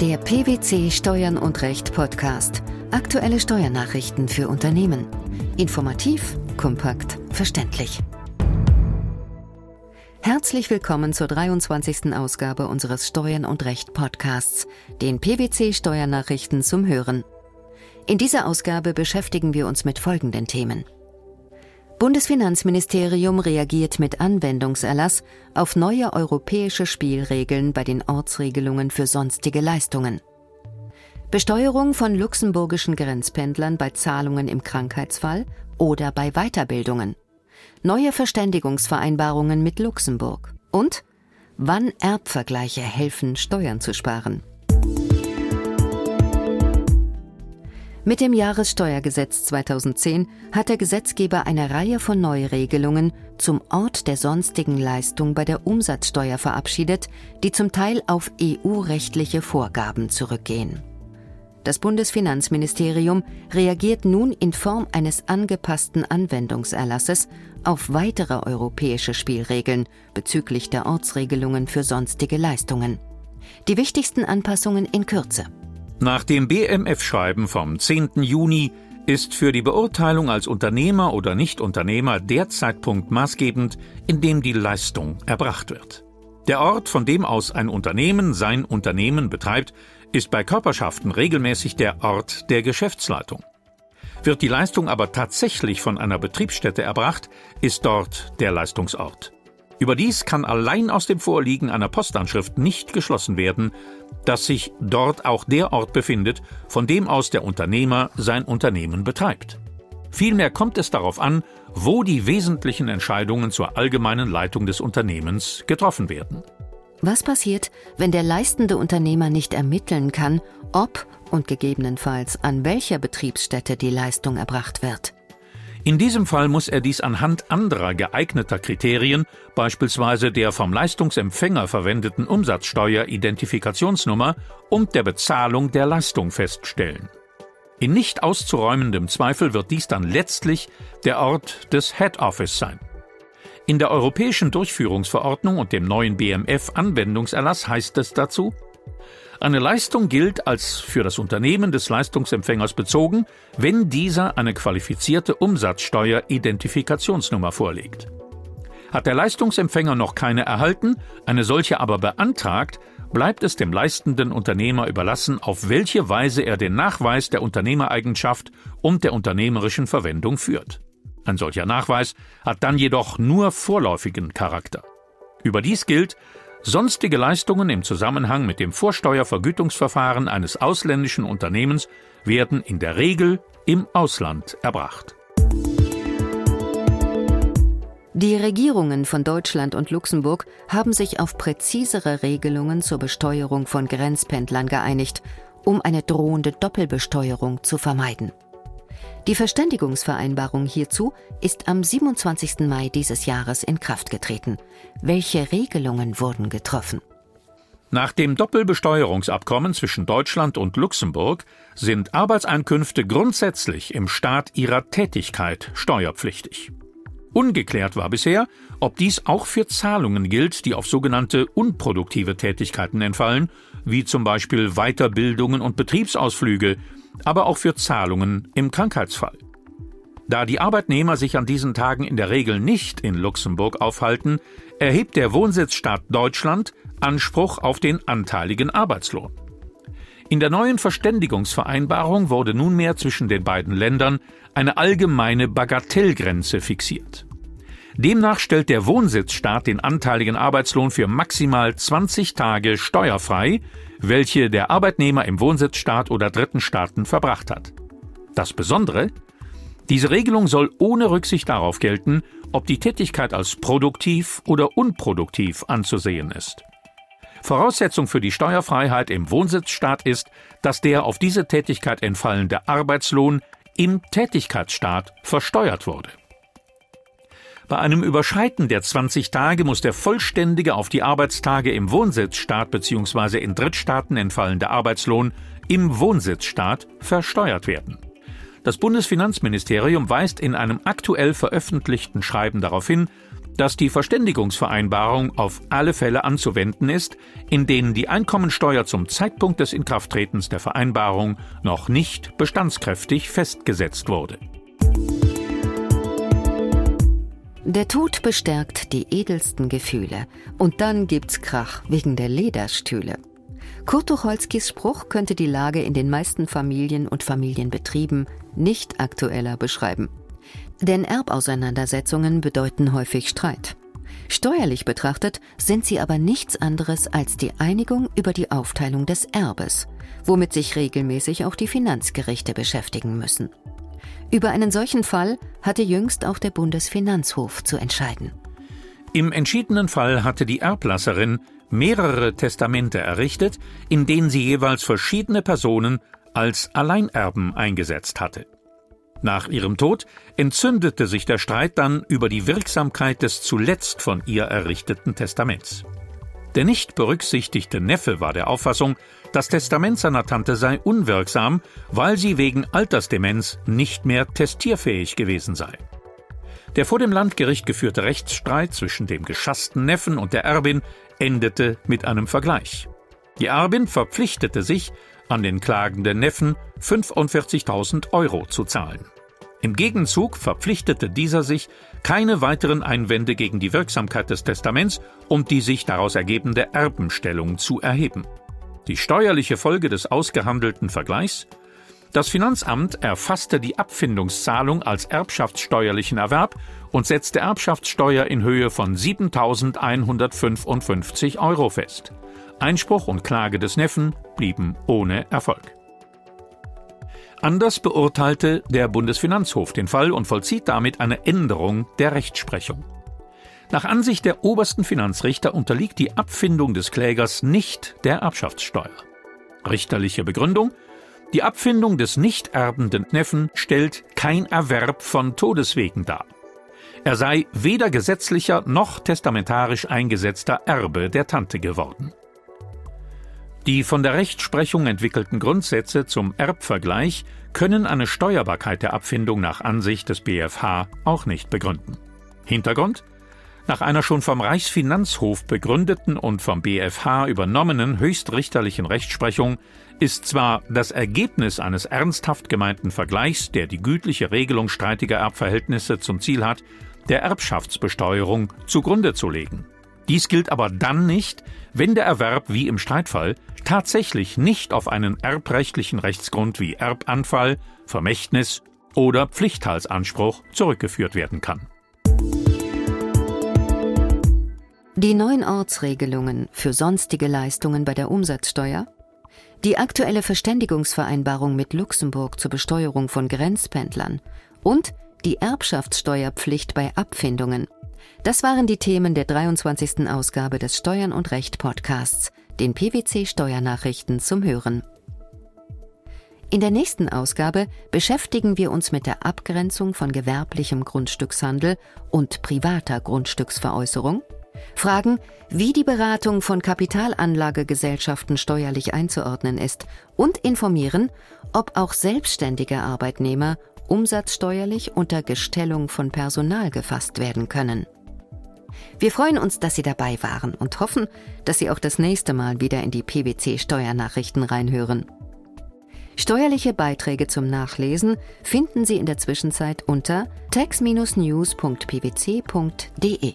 Der PwC Steuern und Recht Podcast. Aktuelle Steuernachrichten für Unternehmen. Informativ, kompakt, verständlich. Herzlich willkommen zur 23. Ausgabe unseres Steuern und Recht Podcasts, den PwC Steuernachrichten zum Hören. In dieser Ausgabe beschäftigen wir uns mit folgenden Themen. Bundesfinanzministerium reagiert mit Anwendungserlass auf neue europäische Spielregeln bei den Ortsregelungen für sonstige Leistungen. Besteuerung von luxemburgischen Grenzpendlern bei Zahlungen im Krankheitsfall oder bei Weiterbildungen. Neue Verständigungsvereinbarungen mit Luxemburg. Und wann Erbvergleiche helfen, Steuern zu sparen. Mit dem Jahressteuergesetz 2010 hat der Gesetzgeber eine Reihe von Neuregelungen zum Ort der sonstigen Leistung bei der Umsatzsteuer verabschiedet, die zum Teil auf EU-rechtliche Vorgaben zurückgehen. Das Bundesfinanzministerium reagiert nun in Form eines angepassten Anwendungserlasses auf weitere europäische Spielregeln bezüglich der Ortsregelungen für sonstige Leistungen. Die wichtigsten Anpassungen in Kürze. Nach dem BMF-Schreiben vom 10. Juni ist für die Beurteilung als Unternehmer oder Nichtunternehmer der Zeitpunkt maßgebend, in dem die Leistung erbracht wird. Der Ort, von dem aus ein Unternehmen sein Unternehmen betreibt, ist bei Körperschaften regelmäßig der Ort der Geschäftsleitung. Wird die Leistung aber tatsächlich von einer Betriebsstätte erbracht, ist dort der Leistungsort. Überdies kann allein aus dem Vorliegen einer Postanschrift nicht geschlossen werden, dass sich dort auch der Ort befindet, von dem aus der Unternehmer sein Unternehmen betreibt. Vielmehr kommt es darauf an, wo die wesentlichen Entscheidungen zur allgemeinen Leitung des Unternehmens getroffen werden. Was passiert, wenn der leistende Unternehmer nicht ermitteln kann, ob und gegebenenfalls an welcher Betriebsstätte die Leistung erbracht wird? In diesem Fall muss er dies anhand anderer geeigneter Kriterien, beispielsweise der vom Leistungsempfänger verwendeten Umsatzsteuer-Identifikationsnummer und der Bezahlung der Leistung feststellen. In nicht auszuräumendem Zweifel wird dies dann letztlich der Ort des Head Office sein. In der Europäischen Durchführungsverordnung und dem neuen BMF-Anwendungserlass heißt es dazu, eine Leistung gilt als für das Unternehmen des Leistungsempfängers bezogen, wenn dieser eine qualifizierte Umsatzsteuer-Identifikationsnummer vorlegt. Hat der Leistungsempfänger noch keine erhalten, eine solche aber beantragt, bleibt es dem leistenden Unternehmer überlassen, auf welche Weise er den Nachweis der Unternehmereigenschaft und der unternehmerischen Verwendung führt. Ein solcher Nachweis hat dann jedoch nur vorläufigen Charakter. Überdies gilt, Sonstige Leistungen im Zusammenhang mit dem Vorsteuervergütungsverfahren eines ausländischen Unternehmens werden in der Regel im Ausland erbracht. Die Regierungen von Deutschland und Luxemburg haben sich auf präzisere Regelungen zur Besteuerung von Grenzpendlern geeinigt, um eine drohende Doppelbesteuerung zu vermeiden. Die Verständigungsvereinbarung hierzu ist am 27. Mai dieses Jahres in Kraft getreten. Welche Regelungen wurden getroffen? Nach dem Doppelbesteuerungsabkommen zwischen Deutschland und Luxemburg sind Arbeitseinkünfte grundsätzlich im Staat ihrer Tätigkeit steuerpflichtig. Ungeklärt war bisher, ob dies auch für Zahlungen gilt, die auf sogenannte unproduktive Tätigkeiten entfallen, wie zum Beispiel Weiterbildungen und Betriebsausflüge, aber auch für Zahlungen im Krankheitsfall. Da die Arbeitnehmer sich an diesen Tagen in der Regel nicht in Luxemburg aufhalten, erhebt der Wohnsitzstaat Deutschland Anspruch auf den anteiligen Arbeitslohn. In der neuen Verständigungsvereinbarung wurde nunmehr zwischen den beiden Ländern eine allgemeine Bagatellgrenze fixiert. Demnach stellt der Wohnsitzstaat den anteiligen Arbeitslohn für maximal 20 Tage steuerfrei, welche der Arbeitnehmer im Wohnsitzstaat oder dritten Staaten verbracht hat. Das Besondere? Diese Regelung soll ohne Rücksicht darauf gelten, ob die Tätigkeit als produktiv oder unproduktiv anzusehen ist. Voraussetzung für die Steuerfreiheit im Wohnsitzstaat ist, dass der auf diese Tätigkeit entfallende Arbeitslohn im Tätigkeitsstaat versteuert wurde. Bei einem Überschreiten der 20 Tage muss der vollständige auf die Arbeitstage im Wohnsitzstaat bzw. in Drittstaaten entfallende Arbeitslohn im Wohnsitzstaat versteuert werden. Das Bundesfinanzministerium weist in einem aktuell veröffentlichten Schreiben darauf hin, dass die Verständigungsvereinbarung auf alle Fälle anzuwenden ist, in denen die Einkommensteuer zum Zeitpunkt des Inkrafttretens der Vereinbarung noch nicht bestandskräftig festgesetzt wurde. Der Tod bestärkt die edelsten Gefühle. Und dann gibt's Krach wegen der Lederstühle. Kurt Tucholskys Spruch könnte die Lage in den meisten Familien und Familienbetrieben nicht aktueller beschreiben. Denn Erbauseinandersetzungen bedeuten häufig Streit. Steuerlich betrachtet sind sie aber nichts anderes als die Einigung über die Aufteilung des Erbes, womit sich regelmäßig auch die Finanzgerichte beschäftigen müssen. Über einen solchen Fall hatte jüngst auch der Bundesfinanzhof zu entscheiden. Im entschiedenen Fall hatte die Erblasserin mehrere Testamente errichtet, in denen sie jeweils verschiedene Personen als Alleinerben eingesetzt hatte. Nach ihrem Tod entzündete sich der Streit dann über die Wirksamkeit des zuletzt von ihr errichteten Testaments. Der nicht berücksichtigte Neffe war der Auffassung, das Testament seiner Tante sei unwirksam, weil sie wegen Altersdemenz nicht mehr testierfähig gewesen sei. Der vor dem Landgericht geführte Rechtsstreit zwischen dem geschassten Neffen und der Erbin endete mit einem Vergleich. Die Erbin verpflichtete sich, an den klagenden Neffen 45.000 Euro zu zahlen. Im Gegenzug verpflichtete dieser sich, keine weiteren Einwände gegen die Wirksamkeit des Testaments und die sich daraus ergebende Erbenstellung zu erheben. Die steuerliche Folge des ausgehandelten Vergleichs? Das Finanzamt erfasste die Abfindungszahlung als erbschaftssteuerlichen Erwerb und setzte Erbschaftssteuer in Höhe von 7.155 Euro fest. Einspruch und Klage des Neffen blieben ohne Erfolg. Anders beurteilte der Bundesfinanzhof den Fall und vollzieht damit eine Änderung der Rechtsprechung. Nach Ansicht der obersten Finanzrichter unterliegt die Abfindung des Klägers nicht der Erbschaftssteuer. Richterliche Begründung Die Abfindung des nicht erbenden Neffen stellt kein Erwerb von Todeswegen dar. Er sei weder gesetzlicher noch testamentarisch eingesetzter Erbe der Tante geworden. Die von der Rechtsprechung entwickelten Grundsätze zum Erbvergleich können eine Steuerbarkeit der Abfindung nach Ansicht des BfH auch nicht begründen. Hintergrund? Nach einer schon vom Reichsfinanzhof begründeten und vom BfH übernommenen höchstrichterlichen Rechtsprechung ist zwar das Ergebnis eines ernsthaft gemeinten Vergleichs, der die gütliche Regelung streitiger Erbverhältnisse zum Ziel hat, der Erbschaftsbesteuerung zugrunde zu legen. Dies gilt aber dann nicht, wenn der Erwerb wie im Streitfall tatsächlich nicht auf einen erbrechtlichen Rechtsgrund wie Erbanfall, Vermächtnis oder Pflichtteilsanspruch zurückgeführt werden kann. Die neuen Ortsregelungen für sonstige Leistungen bei der Umsatzsteuer, die aktuelle Verständigungsvereinbarung mit Luxemburg zur Besteuerung von Grenzpendlern und die Erbschaftssteuerpflicht bei Abfindungen das waren die Themen der 23. Ausgabe des Steuern und Recht Podcasts, den PwC Steuernachrichten zum Hören. In der nächsten Ausgabe beschäftigen wir uns mit der Abgrenzung von gewerblichem Grundstückshandel und privater Grundstücksveräußerung, fragen, wie die Beratung von Kapitalanlagegesellschaften steuerlich einzuordnen ist und informieren, ob auch selbstständige Arbeitnehmer umsatzsteuerlich unter Gestellung von Personal gefasst werden können. Wir freuen uns, dass Sie dabei waren und hoffen, dass Sie auch das nächste Mal wieder in die PwC Steuernachrichten reinhören. Steuerliche Beiträge zum Nachlesen finden Sie in der Zwischenzeit unter tax-news.pwc.de.